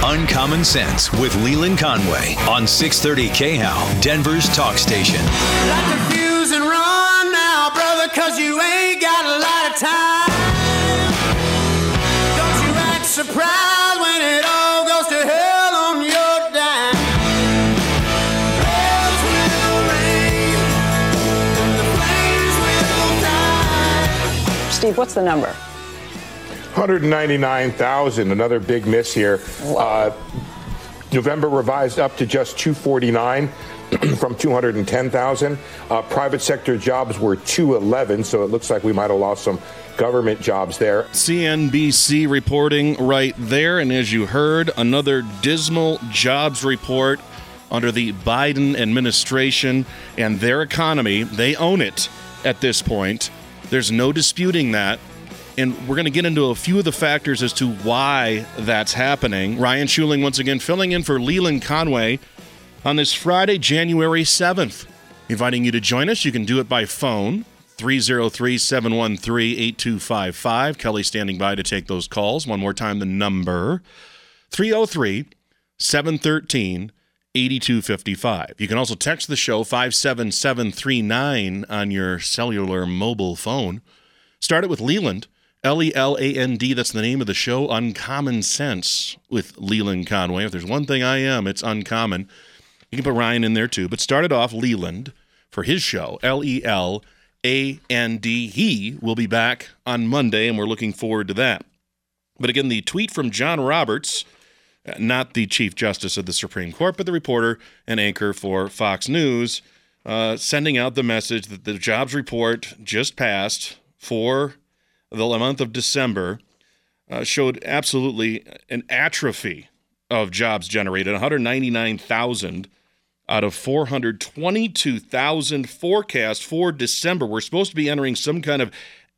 Now, Uncommon Sense with Leland Conway on 630 KHOW, Denver's talk station. Light the fuse and run now, brother, cause you ain't got a lot of time. Don't you act surprised when it all goes to hell on your dime. Bells will ring, the flames will die. Steve, what's the number? 199,000, another big miss here. Uh, November revised up to just 249 from 210,000. Uh, private sector jobs were 211, so it looks like we might have lost some government jobs there. CNBC reporting right there. And as you heard, another dismal jobs report under the Biden administration and their economy. They own it at this point. There's no disputing that. And we're going to get into a few of the factors as to why that's happening. Ryan Schuling, once again, filling in for Leland Conway on this Friday, January 7th. Inviting you to join us. You can do it by phone, 303 713 8255. Kelly standing by to take those calls. One more time, the number 303 713 8255. You can also text the show 57739 on your cellular mobile phone. Start it with Leland. L E L A N D, that's the name of the show, Uncommon Sense with Leland Conway. If there's one thing I am, it's uncommon. You can put Ryan in there too, but started off Leland for his show, L E L A N D. He will be back on Monday, and we're looking forward to that. But again, the tweet from John Roberts, uh, not the Chief Justice of the Supreme Court, but the reporter and anchor for Fox News, uh, sending out the message that the jobs report just passed for the month of December uh, showed absolutely an atrophy of jobs generated 199,000 out of 422,000 forecast for December. We're supposed to be entering some kind of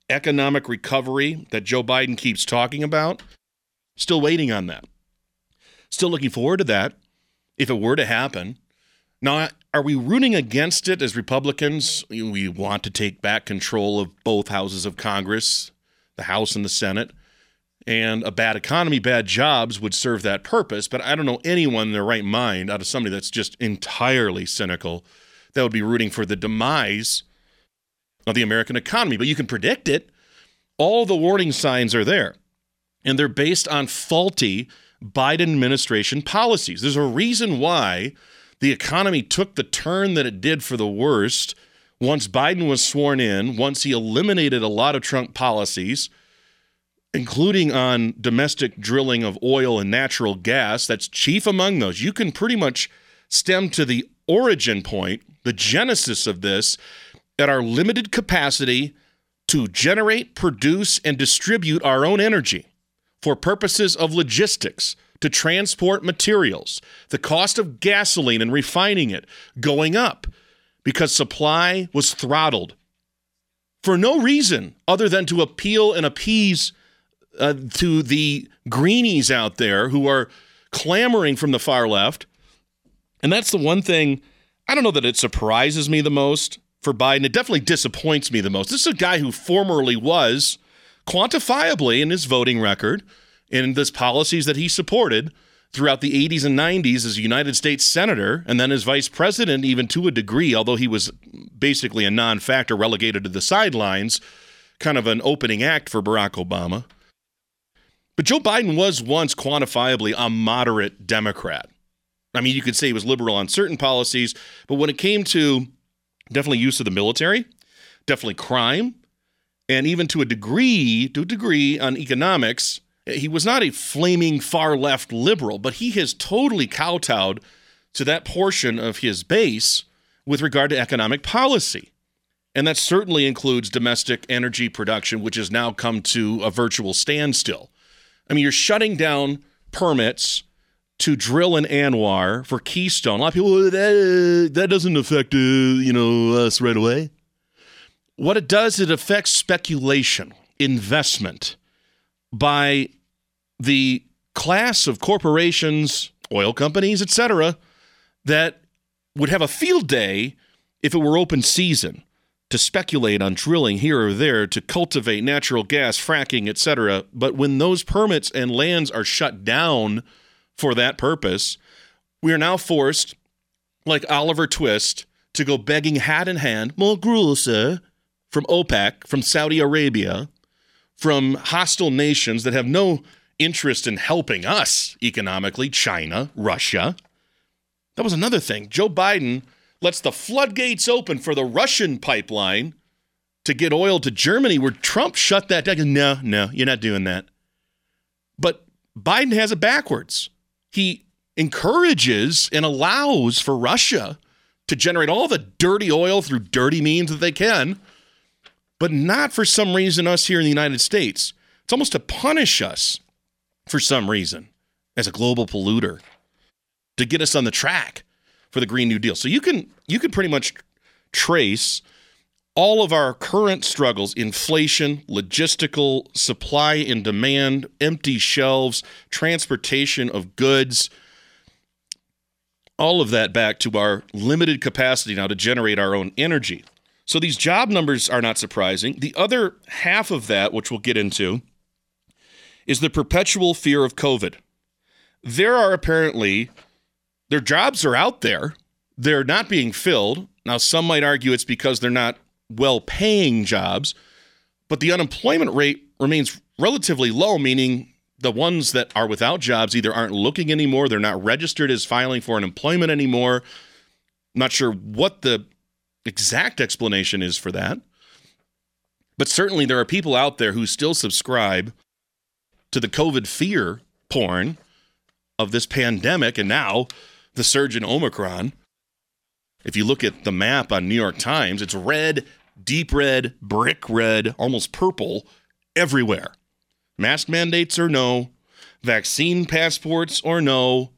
economic recovery that Joe Biden keeps talking about. Still waiting on that. Still looking forward to that if it were to happen. Now, are we rooting against it as Republicans? We want to take back control of both houses of Congress, the House and the Senate. And a bad economy, bad jobs would serve that purpose. But I don't know anyone in their right mind, out of somebody that's just entirely cynical, that would be rooting for the demise of the American economy. But you can predict it. All the warning signs are there. And they're based on faulty Biden administration policies. There's a reason why the economy took the turn that it did for the worst once Biden was sworn in, once he eliminated a lot of Trump policies, including on domestic drilling of oil and natural gas. That's chief among those. You can pretty much stem to the origin point, the genesis of this, at our limited capacity to generate, produce, and distribute our own energy for purposes of logistics to transport materials, the cost of gasoline and refining it going up because supply was throttled for no reason other than to appeal and appease uh, to the greenies out there who are clamoring from the far left. And that's the one thing I don't know that it surprises me the most for Biden. It definitely disappoints me the most. This is a guy who formerly was quantifiably in his voting record in this policies that he supported throughout the 80s and 90s as a United States senator and then as vice president even to a degree although he was basically a non-factor relegated to the sidelines kind of an opening act for Barack Obama. But Joe Biden was once quantifiably a moderate democrat. I mean you could say he was liberal on certain policies but when it came to definitely use of the military definitely crime and even to a degree to a degree on economics he was not a flaming far left liberal, but he has totally kowtowed to that portion of his base with regard to economic policy. And that certainly includes domestic energy production, which has now come to a virtual standstill. I mean, you're shutting down permits to drill in ANWR for Keystone. A lot of people, that, that doesn't affect, uh, you know, us right away. What it does, it affects speculation, investment by the class of corporations, oil companies, etc., that would have a field day if it were open season to speculate on drilling here or there to cultivate natural gas, fracking, etc. But when those permits and lands are shut down for that purpose, we are now forced, like Oliver Twist, to go begging hat in hand, gruel, sir, from OPEC, from Saudi Arabia, from hostile nations that have no interest in helping us economically, China, Russia. That was another thing. Joe Biden lets the floodgates open for the Russian pipeline to get oil to Germany, where Trump shut that down. No, no, you're not doing that. But Biden has it backwards. He encourages and allows for Russia to generate all the dirty oil through dirty means that they can, but not for some reason us here in the United States. It's almost to punish us for some reason as a global polluter to get us on the track for the Green New Deal. So you can you can pretty much trace all of our current struggles inflation, logistical, supply and demand, empty shelves, transportation of goods all of that back to our limited capacity now to generate our own energy. So these job numbers are not surprising. The other half of that, which we'll get into, is the perpetual fear of COVID. There are apparently, their jobs are out there, they're not being filled. Now, some might argue it's because they're not well paying jobs, but the unemployment rate remains relatively low, meaning the ones that are without jobs either aren't looking anymore, they're not registered as filing for unemployment anymore. not sure what the exact explanation is for that. But certainly there are people out there who still subscribe to the COVID fear porn of this pandemic and now the surge in Omicron. If you look at the map on New York Times, it's red, deep red, brick red, almost purple everywhere. Mask mandates or no, vaccine passports or no,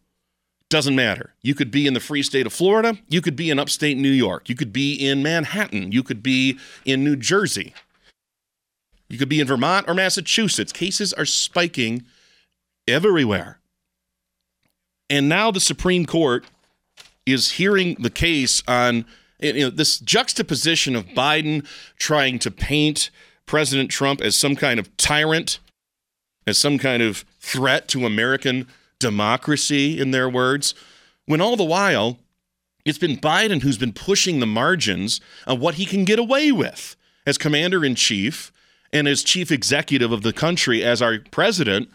doesn't matter. You could be in the free state of Florida, you could be in upstate New York, you could be in Manhattan, you could be in New Jersey, you could be in Vermont or Massachusetts. Cases are spiking everywhere. And now the Supreme Court is hearing the case on you know this juxtaposition of Biden trying to paint President Trump as some kind of tyrant, as some kind of threat to American democracy, in their words, when all the while it's been Biden who's been pushing the margins of what he can get away with as commander in chief and as chief executive of the country, as our president,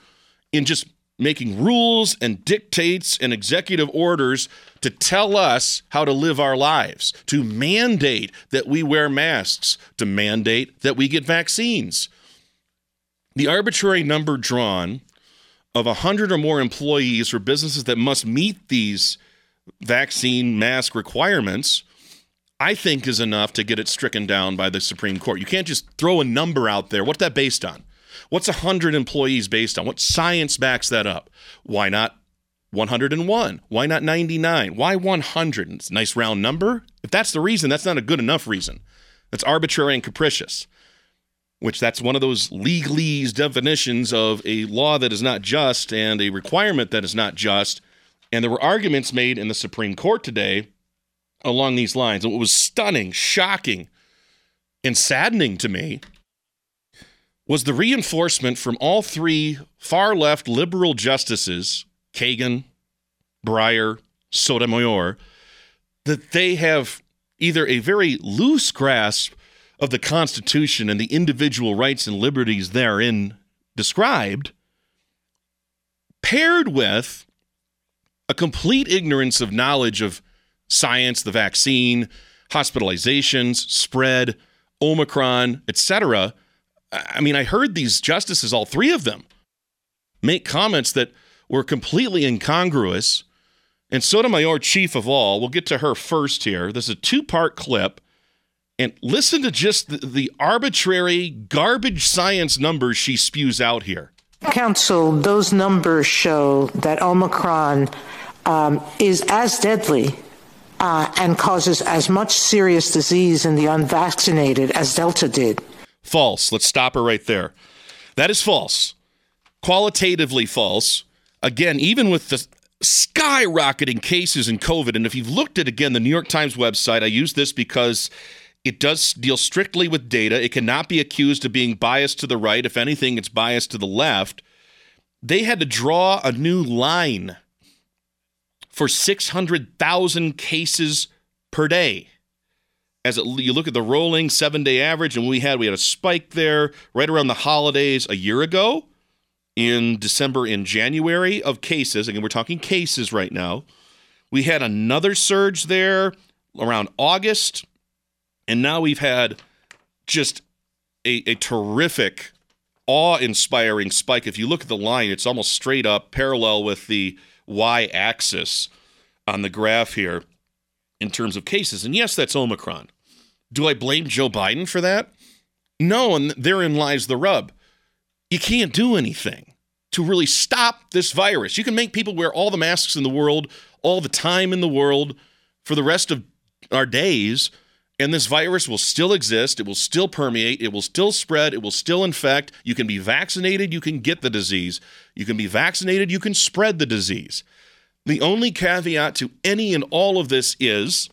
in just making rules and dictates and executive orders to tell us how to live our lives, to mandate that we wear masks, to mandate that we get vaccines. The arbitrary number drawn of 100 or more employees for businesses that must meet these vaccine mask requirements, I think is enough to get it stricken down by the Supreme Court. You can't just throw a number out there. What's that based on? What's 100 employees based on? What science backs that up? Why not 101? Why not 99? Why 100? It's a nice round number. If that's the reason, that's not a good enough reason. That's arbitrary and capricious, which that's one of those legalese definitions of a law that is not just and a requirement that is not just. And there were arguments made in the Supreme Court today along these lines. And what was stunning, shocking, and saddening to me was the reinforcement from all three far left liberal justices, Kagan, Breyer, Sotomayor, that they have either a very loose grasp of the Constitution and the individual rights and liberties therein described, paired with a complete ignorance of knowledge of science, the vaccine, hospitalizations, spread, Omicron, etc. I mean, I heard these justices, all three of them, make comments that were completely incongruous. And Sotomayor, chief of all, we'll get to her first here. This is a two part clip. And listen to just the, the arbitrary garbage science numbers she spews out here. Counsel, those numbers show that Omicron um, is as deadly uh, and causes as much serious disease in the unvaccinated as Delta did. False. Let's stop her right there. That is false. Qualitatively false. Again, even with the skyrocketing cases in COVID, and if you've looked at again the New York Times website, I use this because it does deal strictly with data. It cannot be accused of being biased to the right. If anything, it's biased to the left. They had to draw a new line for 600,000 cases per day. As it, you look at the rolling seven day average, and we had we had a spike there right around the holidays a year ago in December and January of cases. Again, we're talking cases right now. We had another surge there around August, and now we've had just a, a terrific, awe inspiring spike. If you look at the line, it's almost straight up parallel with the y axis on the graph here in terms of cases. And yes, that's Omicron. Do I blame Joe Biden for that? No, and therein lies the rub. You can't do anything to really stop this virus. You can make people wear all the masks in the world, all the time in the world for the rest of our days, and this virus will still exist. It will still permeate. It will still spread. It will still infect. You can be vaccinated, you can get the disease. You can be vaccinated, you can spread the disease. The only caveat to any and all of this is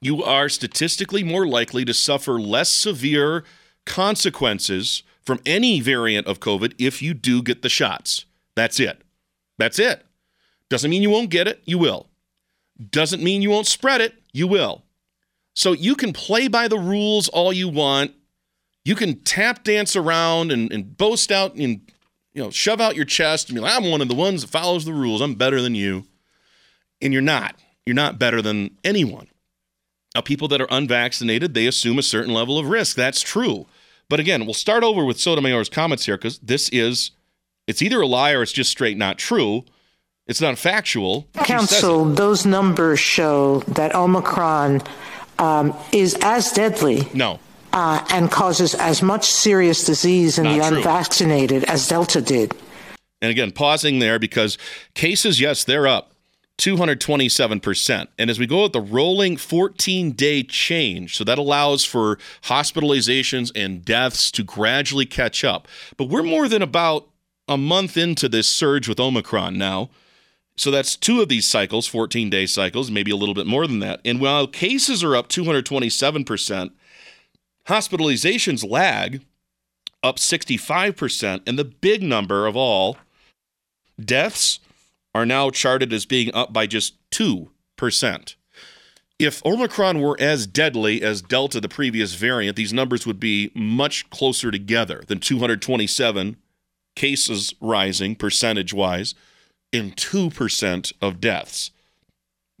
you are statistically more likely to suffer less severe consequences from any variant of COVID if you do get the shots. That's it. That's it. Doesn't mean you won't get it, you will. Doesn't mean you won't spread it, you will. So you can play by the rules all you want. You can tap dance around and, and boast out and you know shove out your chest and be like, I'm one of the ones that follows the rules. I'm better than you. And you're not. You're not better than anyone. Now, people that are unvaccinated, they assume a certain level of risk. That's true. But again, we'll start over with Sotomayor's comments here because this is, it's either a lie or it's just straight not true. It's not factual. Counsel, those numbers show that Omicron um, is as deadly. No. Uh, and causes as much serious disease in Not the true. unvaccinated as Delta did. And again, pausing there because cases, yes, they're up 227%. And as we go at the rolling 14 day change, so that allows for hospitalizations and deaths to gradually catch up. But we're more than about a month into this surge with Omicron now. So that's two of these cycles, 14 day cycles, maybe a little bit more than that. And while cases are up 227%, hospitalizations lag up 65%. And the big number of all, deaths are now charted as being up by just 2%. If Omicron were as deadly as Delta, the previous variant, these numbers would be much closer together than 227 cases rising percentage wise in 2% of deaths.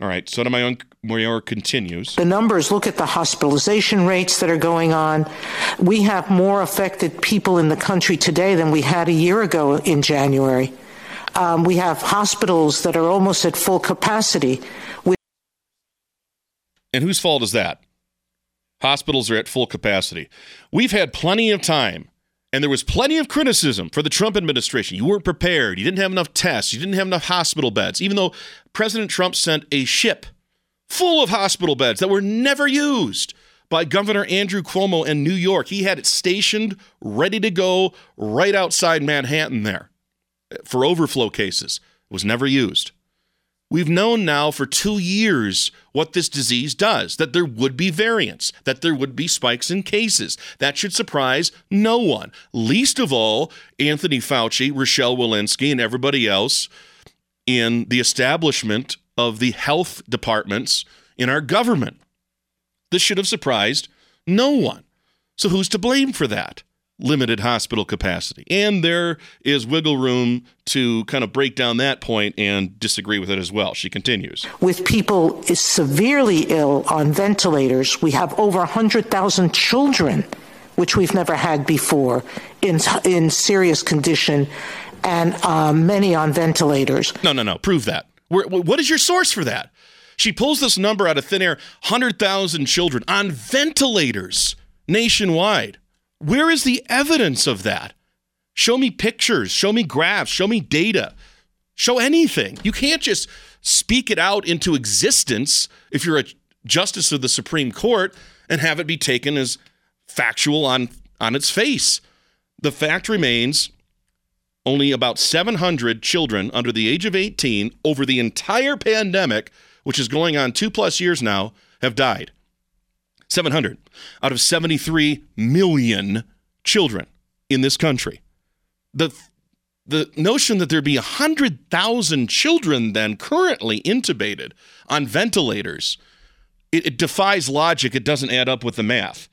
All right, Sotomayor continues. The numbers look at the hospitalization rates that are going on. We have more affected people in the country today than we had a year ago in January. Um, we have hospitals that are almost at full capacity. We- And whose fault is that? Hospitals are at full capacity. We've had plenty of time, and there was plenty of criticism for the Trump administration. You weren't prepared. You didn't have enough tests. You didn't have enough hospital beds, even though President Trump sent a ship full of hospital beds that were never used by Governor Andrew Cuomo in New York. He had it stationed, ready to go, right outside Manhattan there for overflow cases. It was never used. We've known now for two years what this disease does, that there would be variants, that there would be spikes in cases. That should surprise no one, least of all Anthony Fauci, Rochelle Walensky, and everybody else in the establishment of the health departments in our government. This should have surprised no one. So who's to blame for that? Limited hospital capacity. And there is wiggle room to kind of break down that point and disagree with it as well. She continues. with people is severely ill on ventilators. We have over 100,000 children, which we've never had before, in, in serious condition, and uh, many on ventilators. No, no, no. Prove that. Where, what is your source for that? She pulls this number out of thin air 100,000 children on ventilators nationwide. Where is the evidence of that? Show me pictures, show me graphs, show me data, show anything. You can't just speak it out into existence if you're a justice of the Supreme Court and have it be taken as factual on, on its face. The fact remains only about 700 children under the age of 18 over the entire pandemic, which is going on two plus years now, have died. 700 out of 73 million children in this country. The the notion that there'd be 100,000 children then currently intubated on ventilators, it, it, defies logic. It doesn't add up with the math.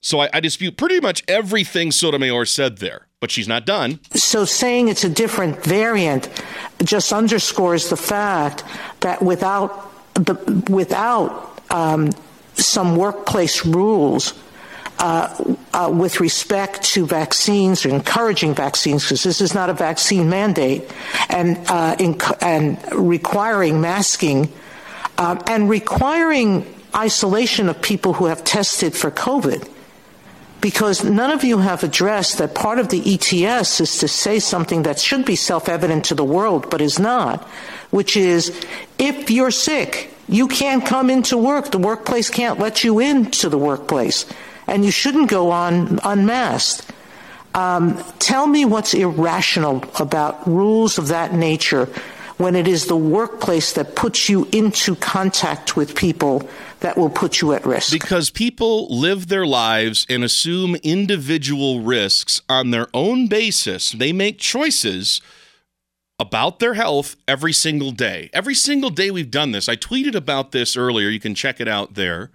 So I, I dispute pretty much everything Sotomayor said there, but she's not done. So saying it's a different variant just underscores the fact that without the without um, some workplace rules uh, uh, with respect to vaccines encouraging vaccines, because this is not a vaccine mandate, and uh, inc- and requiring masking um, and requiring isolation of people who have tested for COVID. Because none of you have addressed that part of the ETS is to say something that should be self evident to the world, but is not, which is if you're sick, you can't come into work. The workplace can't let you into the workplace and you shouldn't go on unmasked. Um, tell me what's irrational about rules of that nature when it is the workplace that puts you into contact with people that will put you at risk. Because people live their lives and assume individual risks on their own basis. They make choices about their health every single day. Every single day we've done this. I tweeted about this earlier. You can check it out there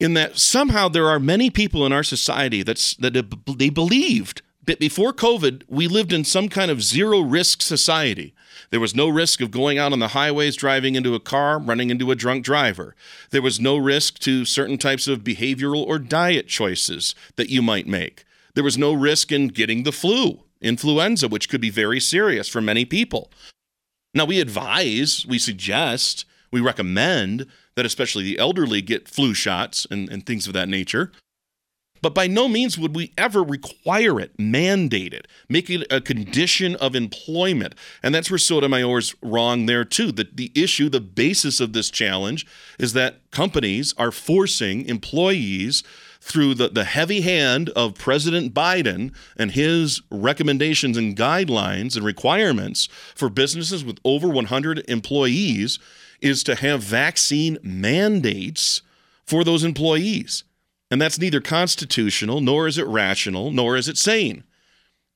in that somehow there are many people in our society that's that they believed that before COVID we lived in some kind of zero risk society. There was no risk of going out on the highways driving into a car, running into a drunk driver. There was no risk to certain types of behavioral or diet choices that you might make. There was no risk in getting the flu, influenza, which could be very serious for many people. Now, we advise, we suggest, we recommend that especially the elderly get flu shots and, and things of that nature. But by no means would we ever require it, mandate it, make it a condition of employment. And that's where Sotomayor's wrong there, too. The, the issue, the basis of this challenge is that companies are forcing employees through the, the heavy hand of President Biden and his recommendations and guidelines and requirements for businesses with over 100 employees is to have vaccine mandates for those employees. And that's neither constitutional, nor is it rational, nor is it sane.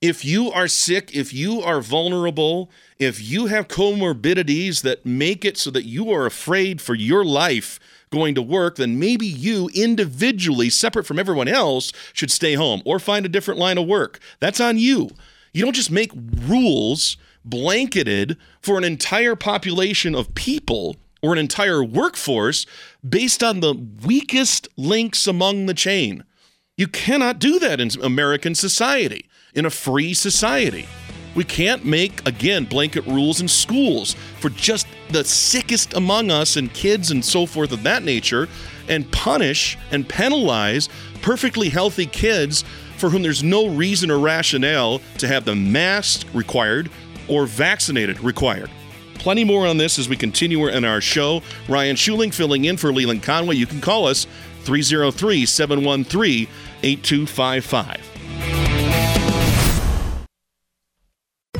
If you are sick, if you are vulnerable, if you have comorbidities that make it so that you are afraid for your life going to work, then maybe you individually, separate from everyone else, should stay home or find a different line of work. That's on you. You don't just make rules blanketed for an entire population of people or an entire workforce based on the weakest links among the chain. You cannot do that in American society, in a free society. We can't make, again, blanket rules in schools for just the sickest among us and kids and so forth of that nature and punish and penalize perfectly healthy kids for whom there's no reason or rationale to have the mask required or vaccinated required. Plenty more on this as we continue in our show. Ryan Schuling filling in for Leland Conway. You can call us 303 713 8255.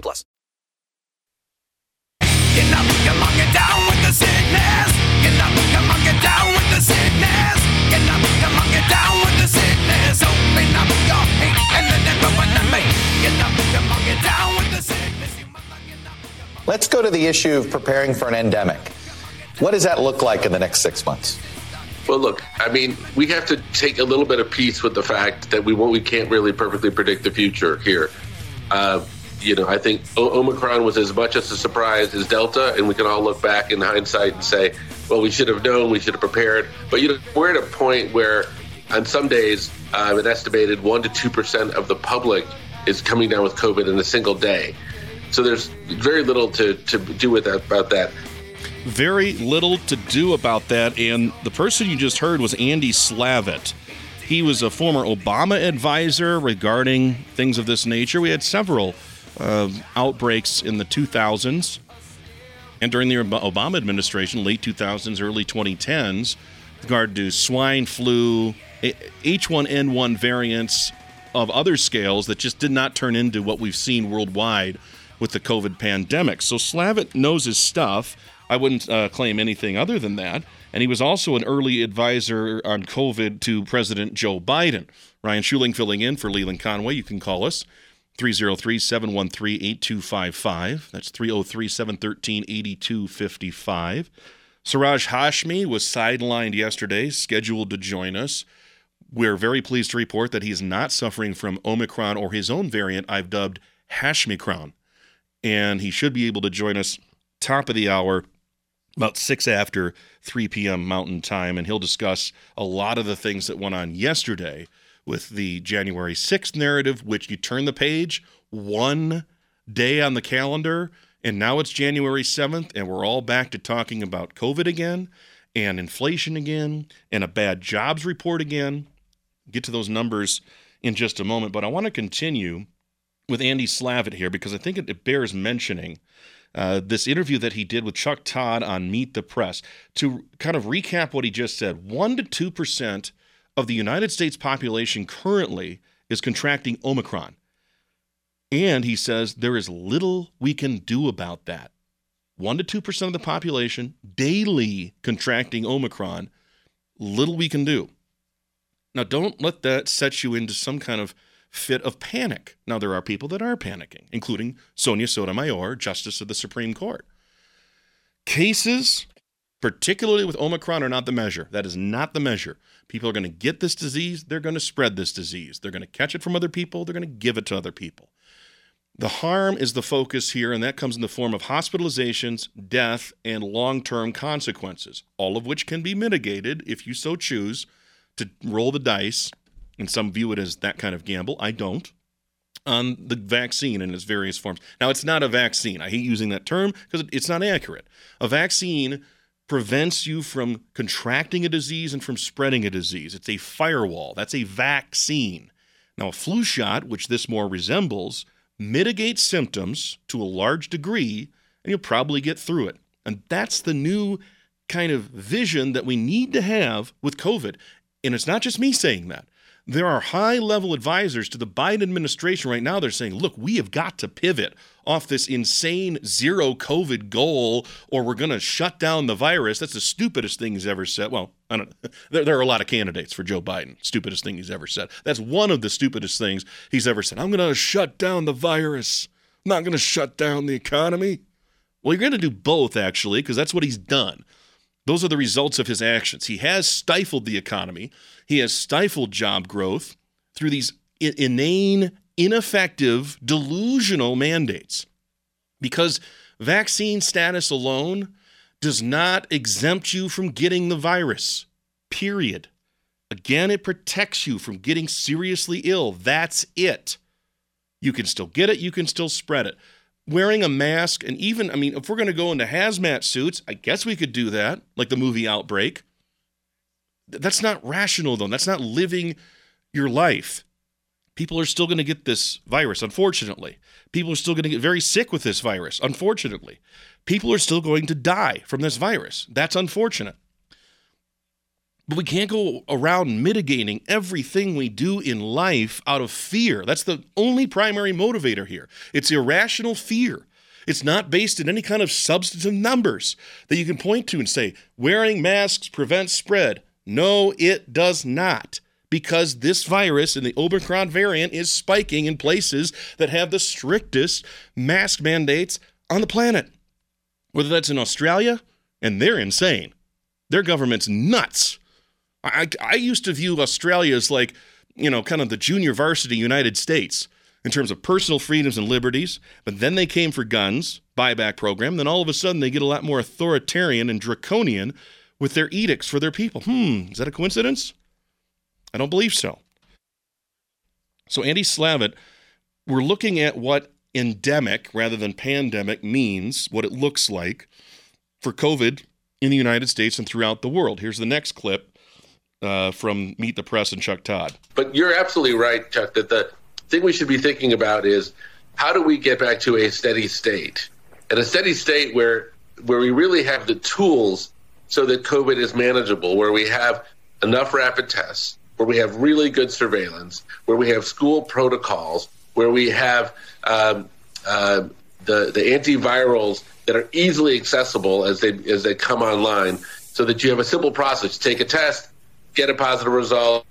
plus. Get up, come on, get down with the sickness. Get up, come on, get down with the sickness. Get up, come on, get down with the sickness. Open up your hate and then open the me. Get up, come on, get down with the sickness. Let's go to the issue of preparing for an endemic. What does that look like in the next six months? Well, look, I mean, we have to take a little bit of peace with the fact that we won't, we can't really perfectly predict the future here. Uh, you know, I think Omicron was as much as a surprise as Delta, and we can all look back in hindsight and say, well, we should have known, we should have prepared. But you know, we're at a point where, on some days, uh, an estimated one to two percent of the public is coming down with COVID in a single day. So there's very little to, to do with that, about that. Very little to do about that. And the person you just heard was Andy Slavitt. He was a former Obama advisor regarding things of this nature. We had several uh, outbreaks in the 2000s and during the Obama administration, late 2000s, early 2010s, with regard to swine flu, H1N1 variants of other scales that just did not turn into what we've seen worldwide with the COVID pandemic. So Slavitt knows his stuff. I wouldn't uh, claim anything other than that. And he was also an early advisor on COVID to President Joe Biden. Ryan Schuling filling in for Leland Conway. You can call us 303 713 8255. That's 303 713 8255. Siraj Hashmi was sidelined yesterday, scheduled to join us. We're very pleased to report that he's not suffering from Omicron or his own variant I've dubbed Hashmicron. And he should be able to join us top of the hour, about six after 3 p.m. Mountain Time. And he'll discuss a lot of the things that went on yesterday with the January 6th narrative, which you turn the page one day on the calendar, and now it's January 7th, and we're all back to talking about COVID again, and inflation again, and a bad jobs report again. Get to those numbers in just a moment, but I want to continue with Andy Slavitt here because I think it, bears mentioning. Uh, this interview that he did with Chuck Todd on Meet the Press to kind of recap what he just said 1% to 2% of the United States population currently is contracting Omicron. And he says there is little we can do about that. 1 to 2% of the population daily contracting Omicron, little we can do. Now, don't let that set you into some kind of fit of panic. Now, there are people that are panicking, including Sonia Sotomayor, Justice of the Supreme Court. Cases, particularly with Omicron, are not the measure. That is not the measure. People are going to get this disease. They're going to spread this disease. They're going to catch it from other people. They're going to give it to other people. The harm is the focus here, and that comes in the form of hospitalizations, death, and long term consequences, all of which can be mitigated if you so choose to roll the dice. And some view it as that kind of gamble. I don't. On the vaccine in its various forms. Now, it's not a vaccine. I hate using that term because it's not accurate. A vaccine prevents you from contracting a disease and from spreading a disease. It's a firewall. That's a vaccine. Now, a flu shot, which this more resembles, mitigates symptoms to a large degree, and you'll probably get through it. And that's the new kind of vision that we need to have with COVID. And it's not just me saying that. There are high level advisors to the Biden administration right now. They're saying, look, we have got to pivot off this insane zero COVID goal, or we're going to shut down the virus. That's the stupidest thing he's ever said. Well, I don't, there, there are a lot of candidates for Joe Biden. Stupidest thing he's ever said. That's one of the stupidest things he's ever said. I'm going to shut down the virus. I'm not going to shut down the economy. Well, you're going to do both, actually, because that's what he's done. Those are the results of his actions. He has stifled the economy. He has stifled job growth through these inane, ineffective, delusional mandates. Because vaccine status alone does not exempt you from getting the virus, period. Again, it protects you from getting seriously ill. That's it. You can still get it, you can still spread it wearing a mask, and even, I mean, if we're going to go into hazmat suits, I guess we could do that, like the movie Outbreak. That's not rational, though. That's not living your life. People are still going to get this virus, unfortunately. People are still going to get very sick with this virus, unfortunately. People are still going to die from this virus. That's unfortunate. But we can't go around mitigating everything we do in life out of fear. That's the only primary motivator here. It's irrational fear. It's not based in any kind of substantive numbers that you can point to and say, wearing masks prevents spread. No, it does not. Because this virus and the Omicron variant is spiking in places that have the strictest mask mandates on the planet. Whether that's in Australia, and they're insane. Their government's nuts I, I used to view Australia as like, you know, kind of the junior varsity United States. in terms of personal freedoms and liberties, but then they came for guns, buyback program, then all of a sudden they get a lot more authoritarian and draconian with their edicts for their people. Hmm, is that a coincidence? I don't believe so. So, Andy Slavitt, we're looking at what endemic rather than pandemic means, what it looks like for COVID in the United States and throughout the world. Here's the next clip uh, from Meet the Press and Chuck Todd. But you're absolutely right, Chuck, that the thing we should be thinking about is how do we get back to a steady state? And a steady state where where we really have the tools so that COVID is manageable, where we have enough rapid tests, where we have really good surveillance, where we have school protocols, where we have um, uh, the the antivirals that are easily accessible as they as they come online, so that you have a simple process: take a test, get a positive result,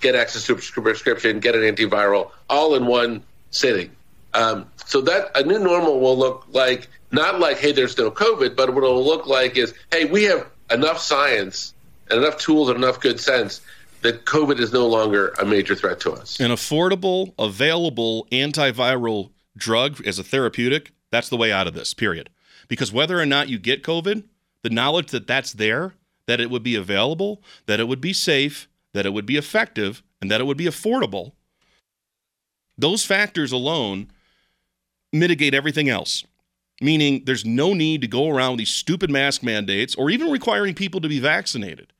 get access to a prescription, get an antiviral, all in one sitting. Um, so that a new normal will look like not like hey, there's no COVID, but what it'll look like is hey, we have enough science and enough tools and enough good sense that COVID is no longer a major threat to us. An affordable, available antiviral drug as a therapeutic, that's the way out of this, period. Because whether or not you get COVID, the knowledge that that's there, that it would be available, that it would be safe, that it would be effective, and that it would be affordable, those factors alone mitigate everything else. Meaning there's no need to go around with these stupid mask mandates or even requiring people to be vaccinated.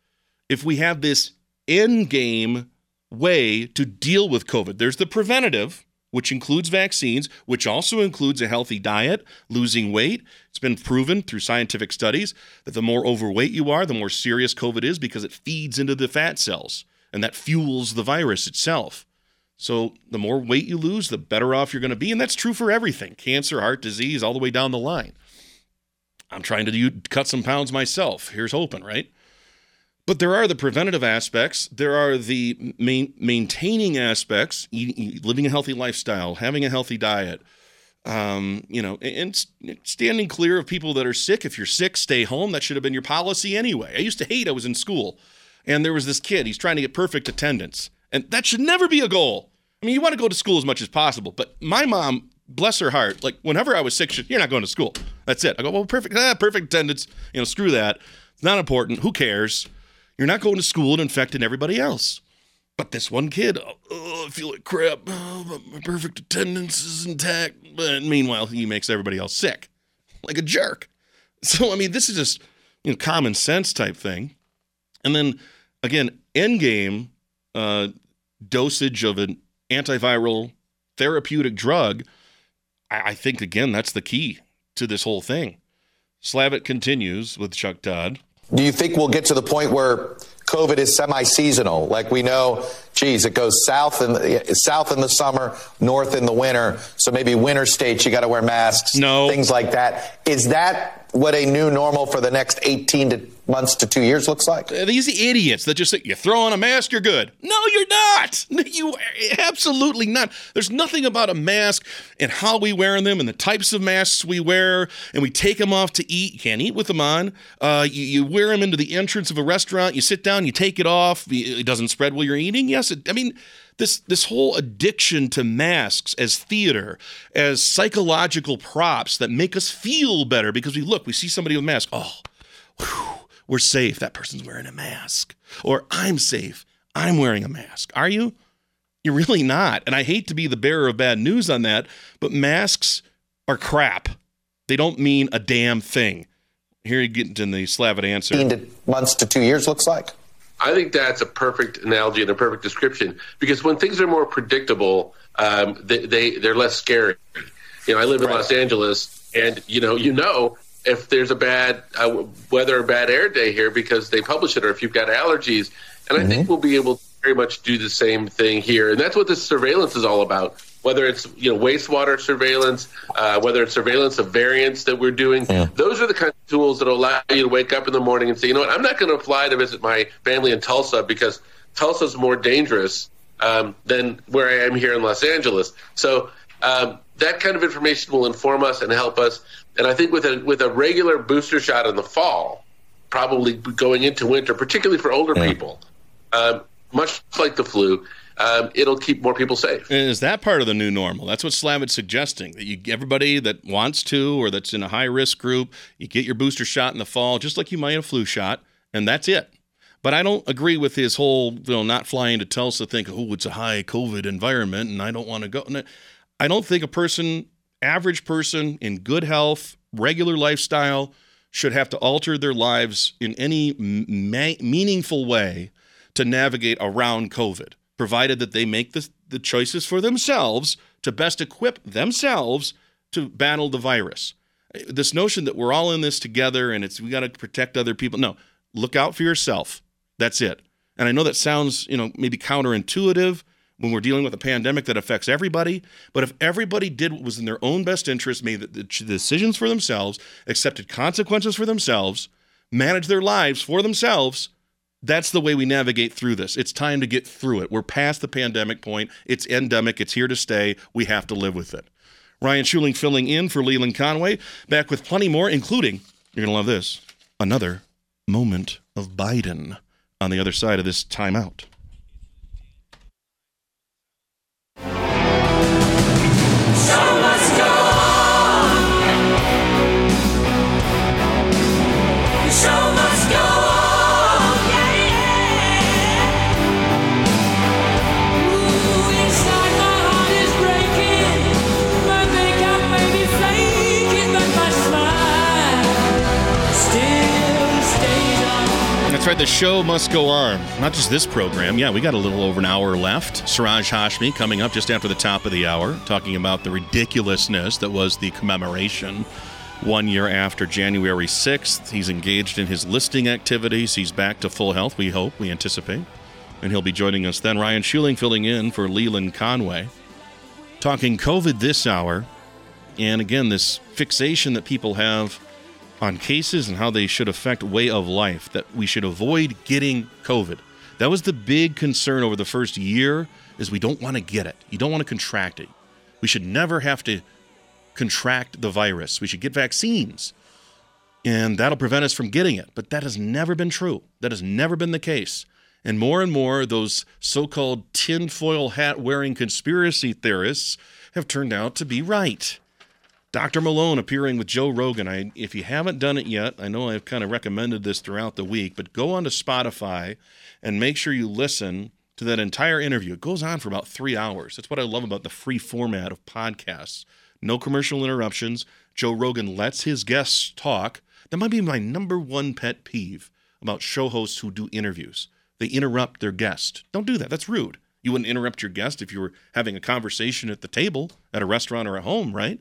If we have this end game way to deal with COVID, there's the preventative, which includes vaccines, which also includes a healthy diet, losing weight. It's been proven through scientific studies that the more overweight you are, the more serious COVID is because it feeds into the fat cells and that fuels the virus itself. So the more weight you lose, the better off you're going to be. And that's true for everything cancer, heart disease, all the way down the line. I'm trying to cut some pounds myself. Here's hoping, right? But there are the preventative aspects. There are the main, maintaining aspects, eating, living a healthy lifestyle, having a healthy diet, um, you know, and standing clear of people that are sick. If you're sick, stay home. That should have been your policy anyway. I used to hate I was in school and there was this kid, he's trying to get perfect attendance. And that should never be a goal. I mean, you want to go to school as much as possible, but my mom, bless her heart, like whenever I was sick, she, you're not going to school. That's it. I go, well, perfect, ah, perfect attendance. You know, screw that. It's not important. Who cares? You're not going to school and infecting everybody else. But this one kid, oh, oh I feel like crap. Oh, my perfect attendance is intact. But meanwhile, he makes everybody else sick, like a jerk. So I mean, this is just you know common sense type thing. And then again, endgame uh, dosage of an antiviral therapeutic drug, I, I think, again, that's the key to this whole thing. Slavitt continues with Chuck Todd. Do you think we'll get to the point where COVID is semi-seasonal? Like we know, geez, it goes south in the, south in the summer, north in the winter. So maybe winter states you got to wear masks. No, things like that. Is that what a new normal for the next 18 to months to two years looks like? These idiots that just say, you throw on a mask, you're good. No, you're not. You absolutely not. There's nothing about a mask and how we wear them and the types of masks we wear, and we take them off to eat. You can't eat with them on. Uh, you, you, wear them into the entrance of a restaurant. You sit down, you take it off. It doesn't spread while you're eating. Yes, it, I mean, this this whole addiction to masks as theater, as psychological props that make us feel better because we look, we see somebody with a mask. Oh, whew, we're safe. That person's wearing a mask. Or I'm safe. I'm wearing a mask. Are you? You're really not. And I hate to be the bearer of bad news on that, but masks are crap. They don't mean a damn thing. Here you get into the Slavitt answer. Months to two years looks like. I think that's a perfect analogy and a perfect description because when things are more predictable, um, they, they they're less scary. You know, I live in right. Los Angeles, and you know, you know, if there's a bad uh, weather or bad air day here because they publish it, or if you've got allergies. And mm-hmm. I think we'll be able to very much do the same thing here. And that's what this surveillance is all about. Whether it's you know wastewater surveillance, uh, whether it's surveillance of variants that we're doing, yeah. those are the kind of tools that allow you to wake up in the morning and say, you know what, I'm not going to fly to visit my family in Tulsa because Tulsa's more dangerous um, than where I am here in Los Angeles. So um, that kind of information will inform us and help us. And I think with a with a regular booster shot in the fall, probably going into winter, particularly for older yeah. people, um, much like the flu, um, it'll keep more people safe. Is that part of the new normal? That's what Slavitt's suggesting. That you everybody that wants to or that's in a high risk group, you get your booster shot in the fall, just like you might a flu shot, and that's it. But I don't agree with his whole, you know, not flying to Tulsa, think, oh, it's a high COVID environment, and I don't want to go. I don't think a person, average person in good health, regular lifestyle, should have to alter their lives in any ma- meaningful way to navigate around COVID, provided that they make the, the choices for themselves to best equip themselves to battle the virus. This notion that we're all in this together and it's we got to protect other people. No, look out for yourself. That's it. And I know that sounds, you know, maybe counterintuitive when we're dealing with a pandemic that affects everybody. But if everybody did what was in their own best interest, made the decisions for themselves, accepted consequences for themselves, managed their lives for themselves, that's the way we navigate through this. It's time to get through it. We're past the pandemic point. It's endemic. It's here to stay. We have to live with it. Ryan Schuling filling in for Leland Conway, back with plenty more, including, you're going to love this, another moment of Biden on the other side of this timeout. The show must go on. Not just this program. Yeah, we got a little over an hour left. Siraj Hashmi coming up just after the top of the hour, talking about the ridiculousness that was the commemoration one year after January 6th. He's engaged in his listing activities. He's back to full health, we hope, we anticipate. And he'll be joining us then. Ryan Schuling filling in for Leland Conway. Talking COVID this hour. And again, this fixation that people have on cases and how they should affect way of life, that we should avoid getting COVID. That was the big concern over the first year is we don't want to get it. You don't want to contract it. We should never have to contract the virus. We should get vaccines. And that'll prevent us from getting it. But that has never been true. That has never been the case. And more and more, those so called tinfoil hat wearing conspiracy theorists have turned out to be right. Dr. Malone appearing with Joe Rogan. I, if you haven't done it yet, I know I've kind of recommended this throughout the week, but go on to Spotify and make sure you listen to that entire interview. It goes on for about three hours. That's what I love about the free format of podcasts. No commercial interruptions. Joe Rogan lets his guests talk. That might be my number one pet peeve about show hosts who do interviews. They interrupt their guest. Don't do that. That's rude. You wouldn't interrupt your guest if you were having a conversation at the table at a restaurant or at home, right?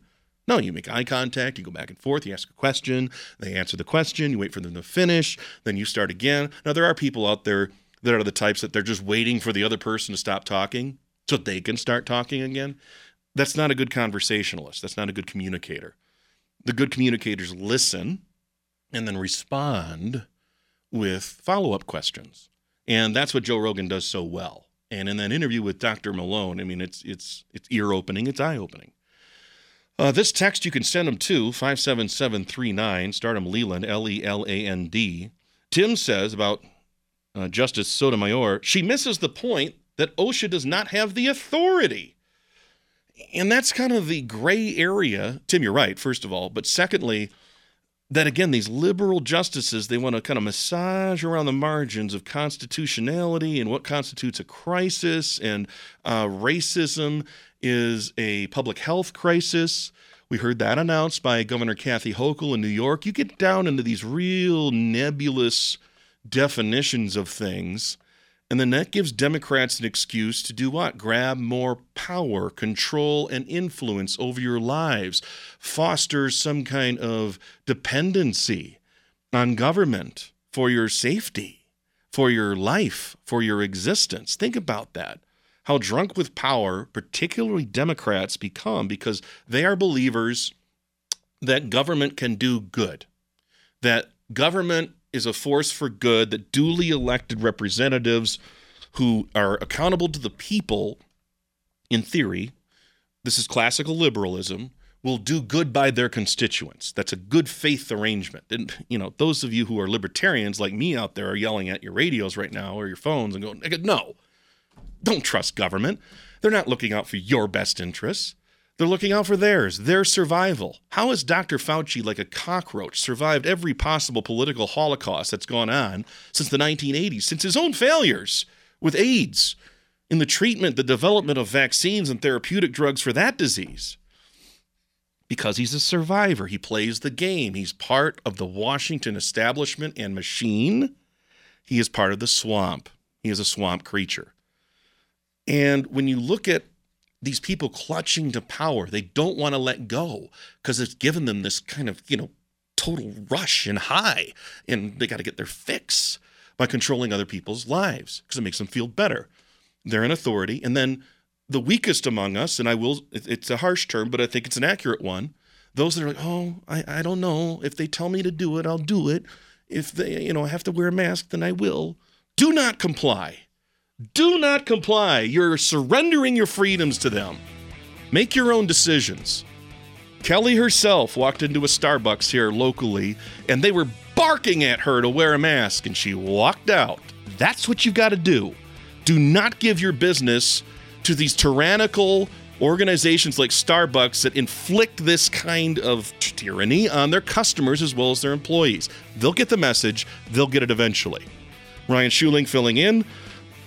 No, you make eye contact, you go back and forth, you ask a question, they answer the question, you wait for them to finish, then you start again. Now, there are people out there that are the types that they're just waiting for the other person to stop talking so they can start talking again. That's not a good conversationalist. That's not a good communicator. The good communicators listen and then respond with follow up questions. And that's what Joe Rogan does so well. And in that interview with Dr. Malone, I mean, it's it's it's ear opening, it's eye opening. Uh, this text you can send them to 57739, start them Leland, L E L A N D. Tim says about uh, Justice Sotomayor, she misses the point that OSHA does not have the authority. And that's kind of the gray area. Tim, you're right, first of all. But secondly, that again, these liberal justices, they want to kind of massage around the margins of constitutionality and what constitutes a crisis and uh, racism is a public health crisis. We heard that announced by Governor Kathy Hochul in New York. You get down into these real nebulous definitions of things, and then that gives Democrats an excuse to do what? Grab more power, control, and influence over your lives, foster some kind of dependency on government for your safety, for your life, for your existence. Think about that how drunk with power, particularly Democrats, become because they are believers that government can do good, that government is a force for good, that duly elected representatives who are accountable to the people, in theory, this is classical liberalism, will do good by their constituents. That's a good faith arrangement. And, you know, those of you who are libertarians like me out there are yelling at your radios right now or your phones and going, no, Don't trust government. They're not looking out for your best interests. They're looking out for theirs, their survival. How has Dr. Fauci, like a cockroach, survived every possible political holocaust that's gone on since the 1980s, since his own failures with AIDS, in the treatment, the development of vaccines and therapeutic drugs for that disease? Because he's a survivor. He plays the game. He's part of the Washington establishment and machine. He is part of the swamp. He is a swamp creature. And when you look at these people clutching to power, they don't want to let go because it's given them this kind of, you know, total rush and high. And they got to get their fix by controlling other people's lives because it makes them feel better. They're an authority. And then the weakest among us, and I will, it's a harsh term, but I think it's an accurate one. Those that are like, oh, I, I don't know. If they tell me to do it, I'll do it. If they, you know, I have to wear a mask, then I will. Do not comply. Do not comply. You're surrendering your freedoms to them. Make your own decisions. Kelly herself walked into a Starbucks here locally and they were barking at her to wear a mask and she walked out. That's what you've got to do. Do not give your business to these tyrannical organizations like Starbucks that inflict this kind of tyranny on their customers as well as their employees. They'll get the message, they'll get it eventually. Ryan Schuling filling in.